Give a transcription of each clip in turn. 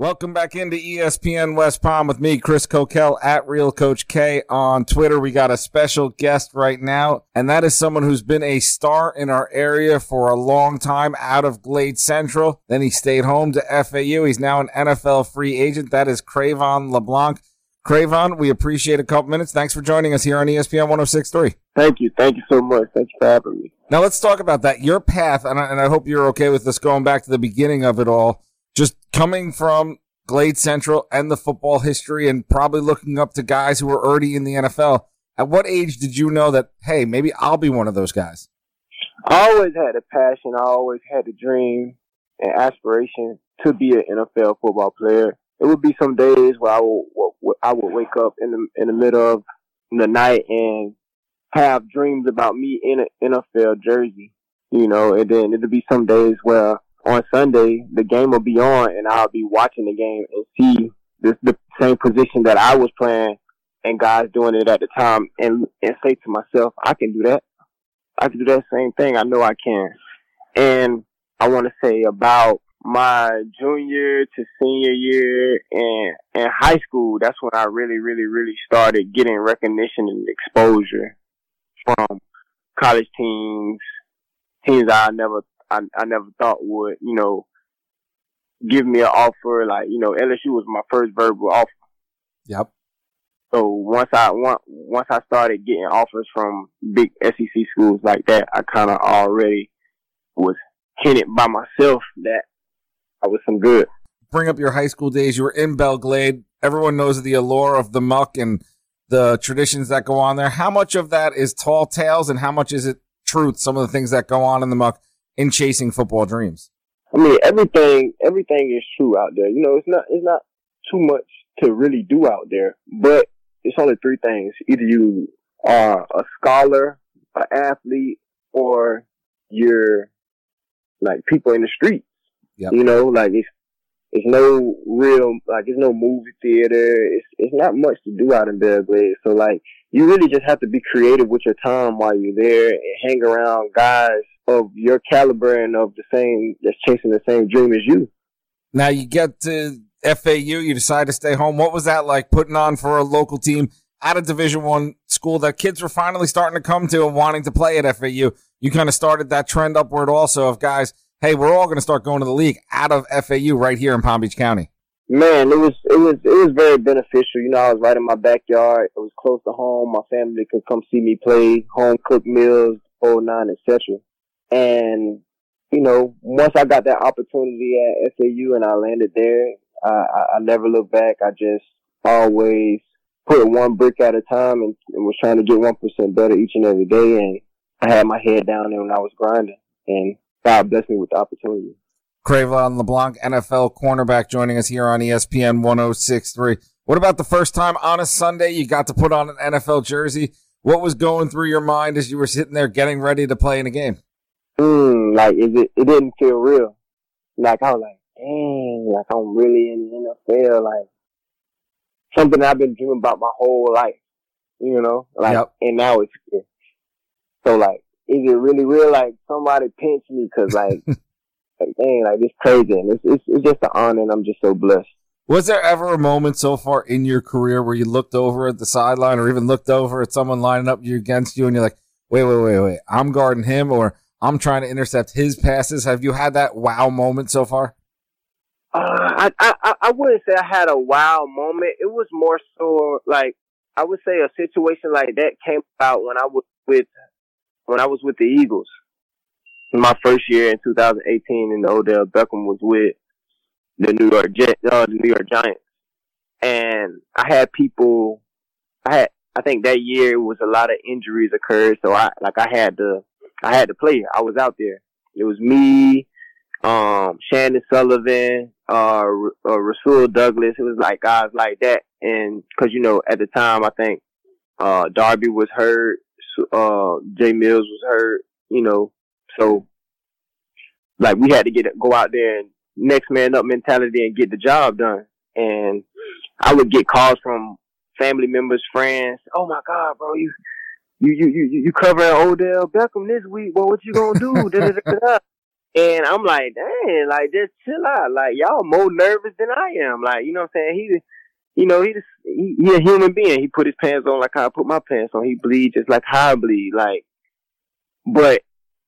Welcome back into ESPN West Palm with me, Chris Kokell at Real Coach K on Twitter. We got a special guest right now, and that is someone who's been a star in our area for a long time out of Glade Central. Then he stayed home to FAU. He's now an NFL free agent. That is Cre'Von LeBlanc. Cre'Von, we appreciate a couple minutes. Thanks for joining us here on ESPN 1063. Thank you. Thank you so much. Thank you for having me. Now let's talk about that. Your path, and I, and I hope you're okay with this going back to the beginning of it all coming from Glade Central and the football history and probably looking up to guys who were already in the NFL. At what age did you know that, hey, maybe I'll be one of those guys? I always had a passion. I always had a dream and aspiration to be an NFL football player. It would be some days where I would, I would wake up in the in the middle of the night and have dreams about me in an NFL jersey, you know, and then it'd be some days where on Sunday, the game will be on and I'll be watching the game and see this, the same position that I was playing and guys doing it at the time and, and say to myself, I can do that. I can do that same thing. I know I can. And I want to say about my junior to senior year and, and high school, that's when I really, really, really started getting recognition and exposure from college teams, teams I never I, I never thought would, you know, give me an offer. Like, you know, LSU was my first verbal offer. Yep. So once I once once I started getting offers from big SEC schools like that, I kind of already was hinted by myself that I was some good. Bring up your high school days. You were in Belle Glade. Everyone knows the allure of the muck and the traditions that go on there. How much of that is tall tales and how much is it truth? Some of the things that go on in the muck in chasing football dreams? I mean, everything everything is true out there. You know, it's not it's not too much to really do out there, but it's only three things: either you are a scholar, an athlete, or you're like people in the streets. Yep. You know, like it's it's no real like it's no movie theater. It's it's not much to do out in Belle Glade. So like you really just have to be creative with your time while you're there and hang around guys of your caliber and of the same that's chasing the same dream as you. Now you get to FAU, you decide to stay home. What was that like putting on for a local team at a Division One school that kids were finally starting to come to and wanting to play at FAU? You kind of started that trend upward also of guys. Hey, we're all going to start going to the league out of FAU right here in Palm Beach County. Man, it was it was it was very beneficial. You know, I was right in my backyard. It was close to home. My family could come see me play, home cooked meals, whole nine, etc. And, you know, once I got that opportunity at FAU and I landed there, I, I, never looked back. I just always put one brick at a time and, and was trying to get 1% better each and every day. And I had my head down when I was grinding and God blessed me with the opportunity. Cre'Von LeBlanc, NFL cornerback, joining us here on ESPN 1063. What about the first time on a Sunday you got to put on an NFL jersey? What was going through your mind as you were sitting there getting ready to play in a game? Mm, like is it it didn't feel real. Like I was like, dang, like I'm really in the NFL, like something I've been dreaming about my whole life. You know? Like yep. and now it's here. So like, is it really real? Like somebody pinched me because like like dang, like it's crazy and it's, it's it's just an honor and I'm just so blessed. Was there ever a moment so far in your career where you looked over at the sideline or even looked over at someone lining up you against you and you're like, wait, wait, wait, wait, I'm guarding him or I'm trying to intercept his passes. Have you had that wow moment so far? Uh, I, I I wouldn't say I had a wow moment. It was more so like I would say a situation like that came about when I was with when I was with the Eagles. My first year in 2018, and Odell Beckham was with the New York Jet, uh, the New York Giants, and I had people. I had I think that year was a lot of injuries occurred, so I like I had to I had to play. I was out there. It was me, um, Chandon Sullivan, uh, uh, Rasul Douglas. It was like guys like that. And cause you know, at the time, I think, uh, Darby was hurt. Uh, Jay Mills was hurt, you know, so like we had to get, go out there and next man up mentality and get the job done. And I would get calls from family members, friends. Oh my God, bro, you, you you you you covering Odell Beckham this week. Well, what you gonna do? And I'm like, dang, like just chill out. Like y'all more nervous than I am. Like, you know what I'm saying? He you know, he just he, he a human being. He put his pants on like I put my pants on. He bleed just like how I bleed. Like but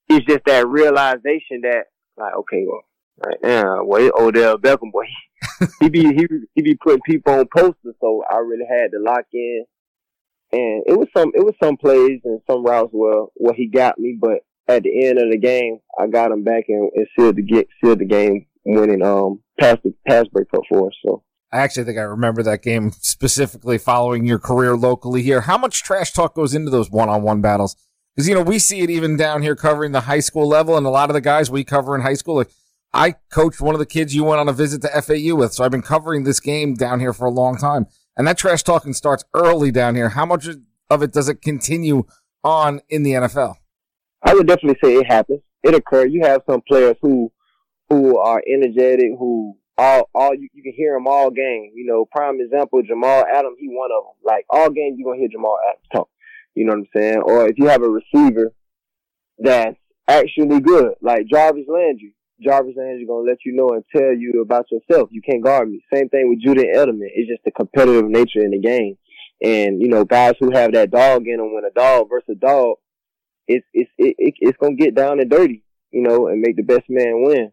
it's just that realization that like, okay, well, right now, well, Odell Beckham boy, he be he he be putting people on posters, so I really had to lock in. And it was some it was some plays and some routes where where he got me, but at the end of the game, I got him back and, and sealed the get sealed the game winning um pass the pass breakup for us. So I actually think I remember that game specifically following your career locally here. How much trash talk goes into those one on one battles? Because you know we see it even down here covering the high school level, and a lot of the guys we cover in high school. Like I coached one of the kids you went on a visit to FAU with, so I've been covering this game down here for a long time. And that trash talking starts early down here. How much of it does it continue on in the NFL? I would definitely say it happens. It occurs. You have some players who who are energetic, who all all you, you can hear them all game. You know, prime example, Jamal Adams, he one of them. Like all game, you're gonna hear Jamal Adams talk. You know what I'm saying? Or if you have a receiver that's actually good, like Jarvis Landry. Jarvis Landry gonna let you know and tell you about yourself. You can't guard me. Same thing with Julian Edelman. It's just the competitive nature in the game. And, you know, guys who have that dog in them when a dog versus a dog, it's, it's, it, it, it's gonna get down and dirty, you know, and make the best man win.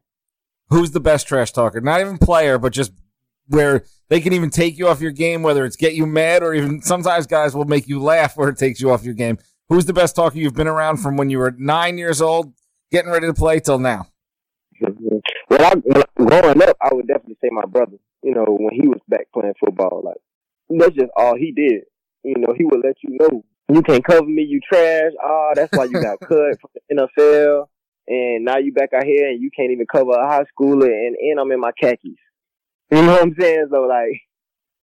Who's the best trash talker? Not even player, but just where they can even take you off your game, whether it's get you mad or even sometimes guys will make you laugh where it takes you off your game. Who's the best talker you've been around from when you were nine years old, getting ready to play till now? Mm-hmm. Well, I, growing up, I would definitely say my brother. You know, when he was back playing football, like that's just all he did. You know, he would let you know you can't cover me, you trash. Ah, oh, that's why you got cut from the NFL, and now you back out here and you can't even cover a high schooler, and and I'm in my khakis. You know what I'm saying? So like,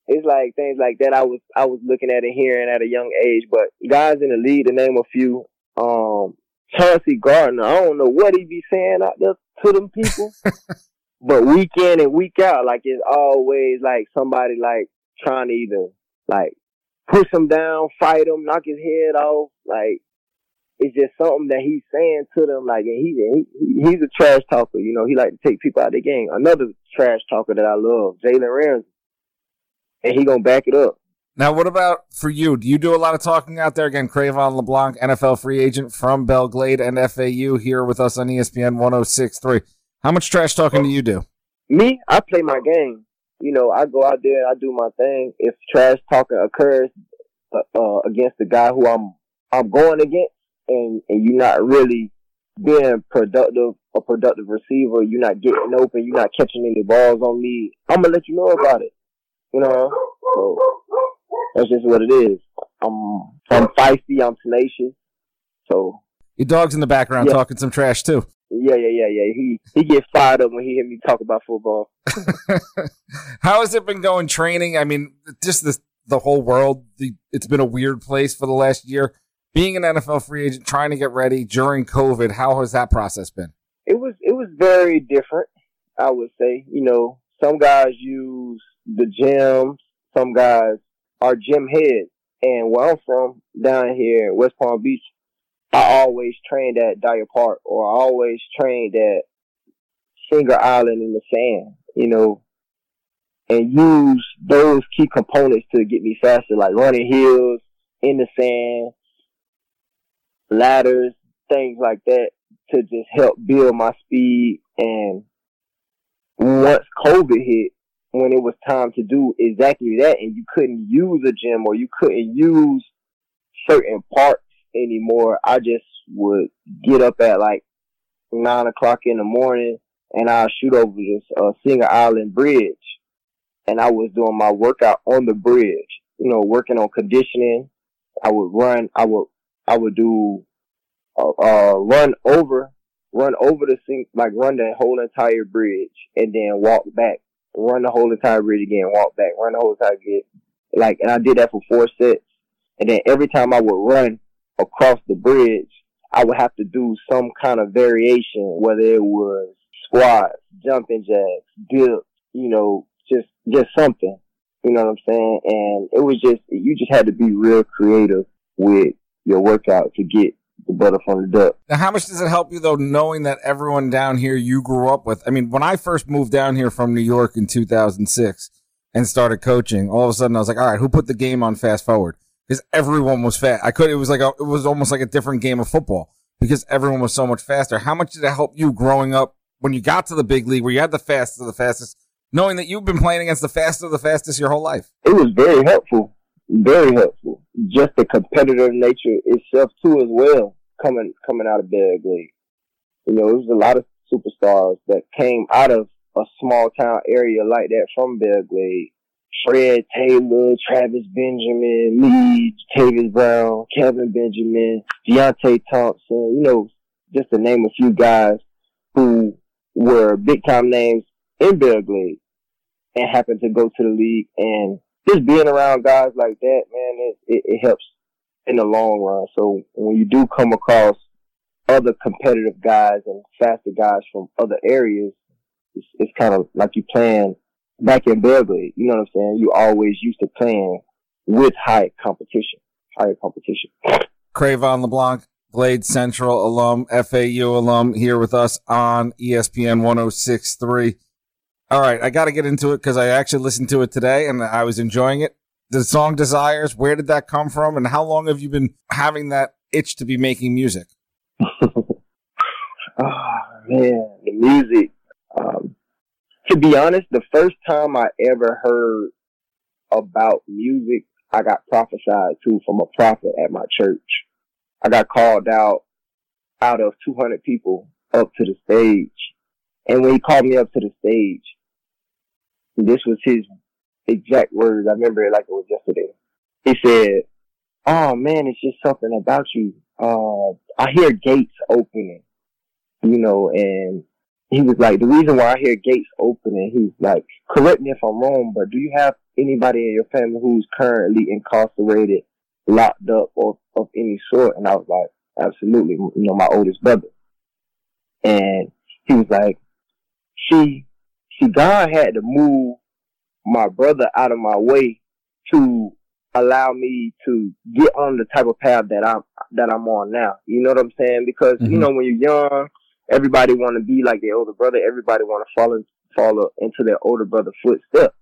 it's like things like that. I was I was looking at and hearing at a young age, but guys in the league, to name a few, um, Chauncey Gardner. I don't know what he be saying out there to them people, but week in and week out, like it's always like somebody like trying to either like push him down, fight him, knock his head off. Like it's just something that he's saying to them. Like, and he, he he's a trash talker. You know, he like to take people out of the game. Another trash talker that I love, Jalen Ramsey, and he gonna back it up. Now, what about for you? Do you do a lot of talking out there? Again, Cre'Von LeBlanc, NFL free agent from Belle Glade and FAU here with us on ESPN 106.3. How much trash talking do you do? Me, I play my game. You know, I go out there, and I do my thing. If trash talking occurs uh, uh, against the guy who I'm I'm going against, and and you're not really being productive, a productive receiver, you're not getting open, you're not catching any balls on me. I'm gonna let you know about it. You know, so that's just what it is. I'm I'm feisty, I'm tenacious. So your dog's in the background yeah. talking some trash too. Yeah, yeah, yeah, yeah. He he gets fired up when he hear me talk about football. How has it been going training? I mean, just the the whole world. The, it's been a weird place for the last year. Being an NFL free agent, trying to get ready during COVID, how has that process been? It was it was very different. I would say, you know, some guys use the gym, some guys are gym heads. And where I'm from, down here in West Palm Beach, I always trained at Dyer Park or I always trained at Singer Island in the sand, you know, and use those key components to get me faster, like running hills in the sand, ladders, things like that to just help build my speed. And once COVID hit, when it was time to do exactly that and you couldn't use a gym or you couldn't use certain parts anymore, I just would get up at like nine o'clock in the morning and I'll shoot over this uh, Singer Island Bridge. And I was doing my workout on the bridge, you know, working on conditioning. I would run, I would, I would do, uh, uh run over, run over the sink, like run the whole entire bridge and then walk back run the whole entire bridge again, walk back, run the whole entire bridge. Like, and I did that for four sets. And then every time I would run across the bridge, I would have to do some kind of variation, whether it was squats, jumping jacks, dips, you know, just, just something. You know what I'm saying? And it was just, you just had to be real creative with your workout to get the butter from the duck. Now, how much does it help you though, knowing that everyone down here you grew up with? I mean, when I first moved down here from New York in 2006 and started coaching, all of a sudden I was like, all right, who put the game on fast forward? Because everyone was fat. I could, it was like a, it was almost like a different game of football because everyone was so much faster. How much did it help you growing up when you got to the big league where you had the fastest of the fastest, knowing that you've been playing against the fastest of the fastest your whole life? It was very helpful. Very helpful. Just the competitive nature itself too as well, coming coming out of big league. You know, there was a lot of superstars that came out of a small town area like that from league. Fred Taylor, Travis Benjamin, me, Tavis Brown, Kelvin Benjamin, Deonte Thompson, you know, just to name a few guys who were big time names in league and happened to go to the league and just being around guys like that, man, it, it, it helps in the long run. So when you do come across other competitive guys and faster guys from other areas, it's, it's kind of like you playing back in Beverly. You know what I'm saying? You always used to playing with high competition, higher competition. Cre'Von LeBlanc, Glade Central alum, FAU alum, here with us on ESPN 1063. All right, I got to get into it because I actually listened to it today and I was enjoying it. The song Desires, where did that come from? And how long have you been having that itch to be making music? oh, man, the music. Um, to be honest, the first time I ever heard about music, I got prophesied to from a prophet at my church. I got called out out of 200 people up to the stage. And when he called me up to the stage, this was his exact words. I remember it like it was yesterday. He said, "Oh man, it's just something about you. Uh, I hear gates opening, you know." And he was like, "The reason why I hear gates opening, he's like, correct me if I'm wrong, but do you have anybody in your family who's currently incarcerated, locked up, or of any sort?" And I was like, "Absolutely, you know, my oldest brother." And he was like, "See, see, God had to move my brother out of my way to allow me to get on the type of path that I'm that I'm on now. You know what I'm saying? Because mm-hmm. you know when you're young, everybody want to be like their older brother. Everybody want to follow follow into their older brother footsteps.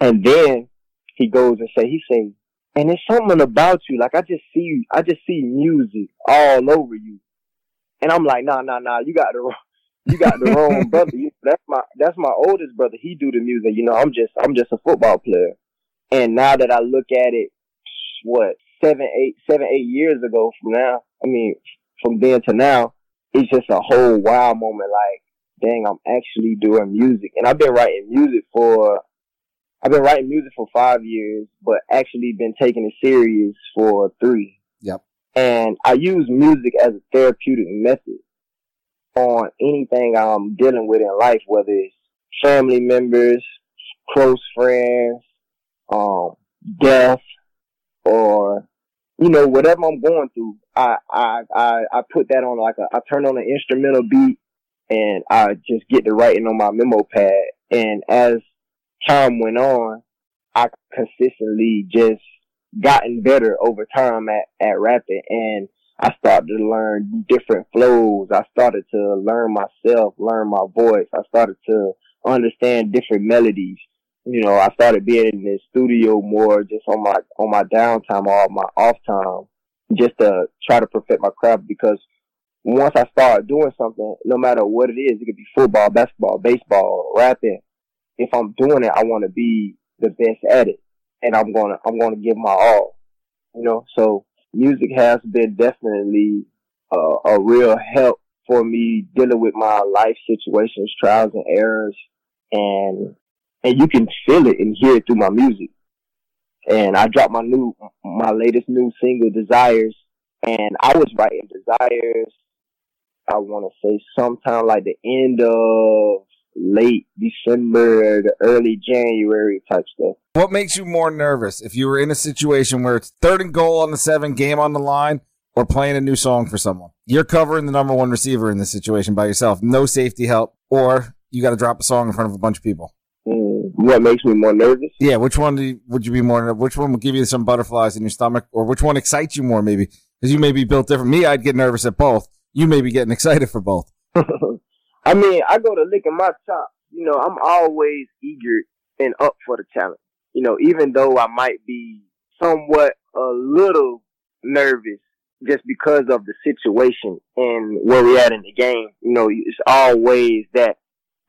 And then he goes and say, he say, and it's something about you. Like I just see you. I just see music all over you. And I'm like, nah, nah, nah. You got the you got the wrong brother. You, that's my that's my oldest brother. He do the music. You know, I'm just I'm just a football player. And now that I look at it, what seven, eight, seven, eight years ago from now, I mean, from then to now, it's just a whole wow moment. Like, dang, I'm actually doing music, and I've been writing music for. I've been writing music for five years, but actually been taking it serious for three. Yep. And I use music as a therapeutic method on anything I'm dealing with in life, whether it's family members, close friends, um, death, or you know whatever I'm going through. I I I, I put that on like a I turn on an instrumental beat and I just get to writing on my memo pad. And as time went on, I consistently just gotten better over time at, at rapping and I started to learn different flows. I started to learn myself, learn my voice. I started to understand different melodies. You know, I started being in the studio more just on my on my downtime or my off time, just to try to perfect my craft. Because once I start doing something, no matter what it is, it could be football, basketball, baseball, rapping. If I'm doing it, I want to be the best at it, and I'm gonna I'm gonna give my all. You know, so music has been definitely uh, a real help for me dealing with my life situations, trials and errors, and and you can feel it and hear it through my music. And I dropped my new, my latest new single, Desires, and I was writing Desires. I want to say sometime like the end of late December to early January type stuff. What makes you more nervous if you were in a situation where it's third and goal on the seven, game on the line, or playing a new song for someone? You're covering the number one receiver in this situation by yourself, no safety help, or you got to drop a song in front of a bunch of people. Mm, what makes me more nervous? Yeah, which one you, would you be more? Nervous? Which one would give you some butterflies in your stomach, or which one excites you more? Maybe Because you may be built different. Me, I'd get nervous at both. You may be getting excited for both. I mean, I go to licking my chops. You know, I'm always eager and up for the challenge. You know, even though I might be somewhat a little nervous just because of the situation and where we at in the game. You know, it's always that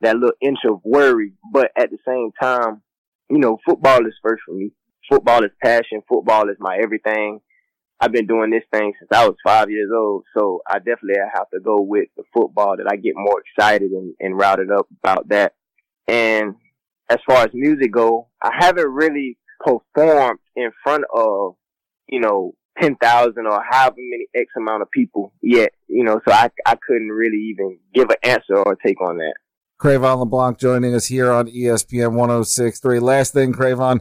that little inch of worry, but at the same time, you know, football is first for me. Football is passion. Football is my everything. I've been doing this thing since I was five years old, so I definitely have to go with the football that I get more excited and, and routed up about that. And as far as music go, I haven't really performed in front of, you know, 10,000 or however many X amount of people yet, you know, so I, I couldn't really even give an answer or take on that. Cre'Von LeBlanc joining us here on ESPN 1063. Last thing, Cre'Von,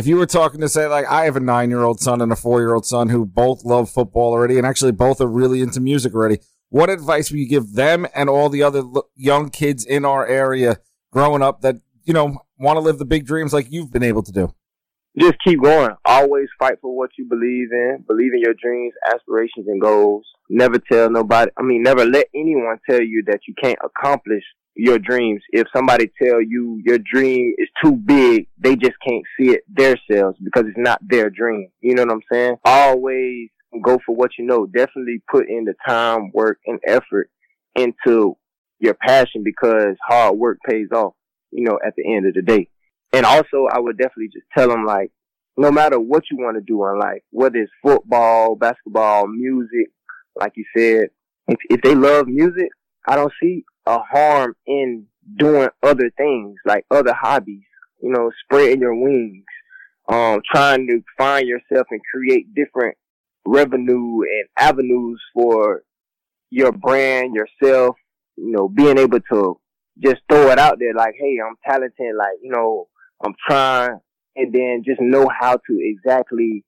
if you were talking to say, like, I have a nine year old son and a four year old son who both love football already and actually both are really into music already, what advice would you give them and all the other young kids in our area growing up that, you know, want to live the big dreams like you've been able to do? just keep going. Always fight for what you believe in. Believe in your dreams, aspirations, and goals. Never tell nobody. I mean, never let anyone tell you that you can't accomplish your dreams. If somebody tell you your dream is too big, they just can't see it themselves because it's not their dream. You know what I'm saying? Always go for what you know. Definitely put in the time, work, and effort into your passion because hard work pays off. You know, at the end of the day. And also, I would definitely just tell them like, no matter what you want to do in life, whether it's football, basketball, music, like you said, if, if they love music, I don't see a harm in doing other things like other hobbies, you know, spreading your wings, um, trying to find yourself and create different revenue and avenues for your brand, yourself, you know, being able to just throw it out there like, hey, I'm talented, like, you know, I'm trying, and then just know how to exactly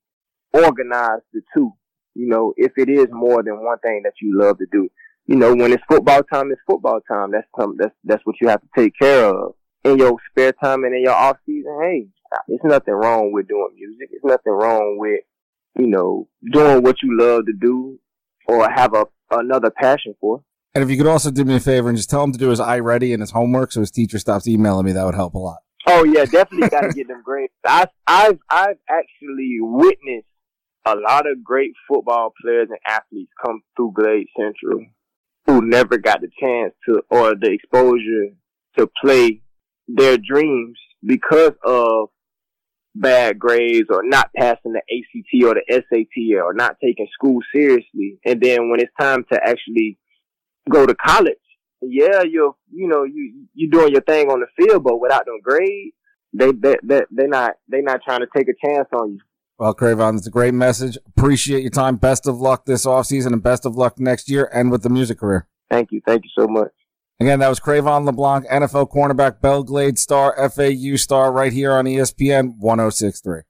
organize the two. You know, if it is more than one thing that you love to do. You know, when it's football time, it's football time. That's some, that's that's what you have to take care of in your spare time and in your off season. Hey, it's nothing wrong with doing music. It's nothing wrong with you know doing what you love to do or have a another passion for. And if you could also do me a favor and just tell him to do his iReady and his homework so his teacher stops emailing me, that would help a lot. Oh yeah, definitely got to get them grades. I, I've I've actually witnessed a lot of great football players and athletes come through Glade Central who never got the chance to or the exposure to play their dreams because of bad grades or not passing the ACT or the SAT or not taking school seriously. And then when it's time to actually go to college, yeah, you're you know you you doing your thing on the field, but without them grades, they they they they're not they're not trying to take a chance on you. Well, Cre'Von, it's a great message. Appreciate your time. Best of luck this offseason and best of luck next year and with the music career. Thank you. Thank you so much. Again, that was Cre'Von LeBlanc, NFL cornerback, Belle Glade star, FAU star, right here on ESPN 1063.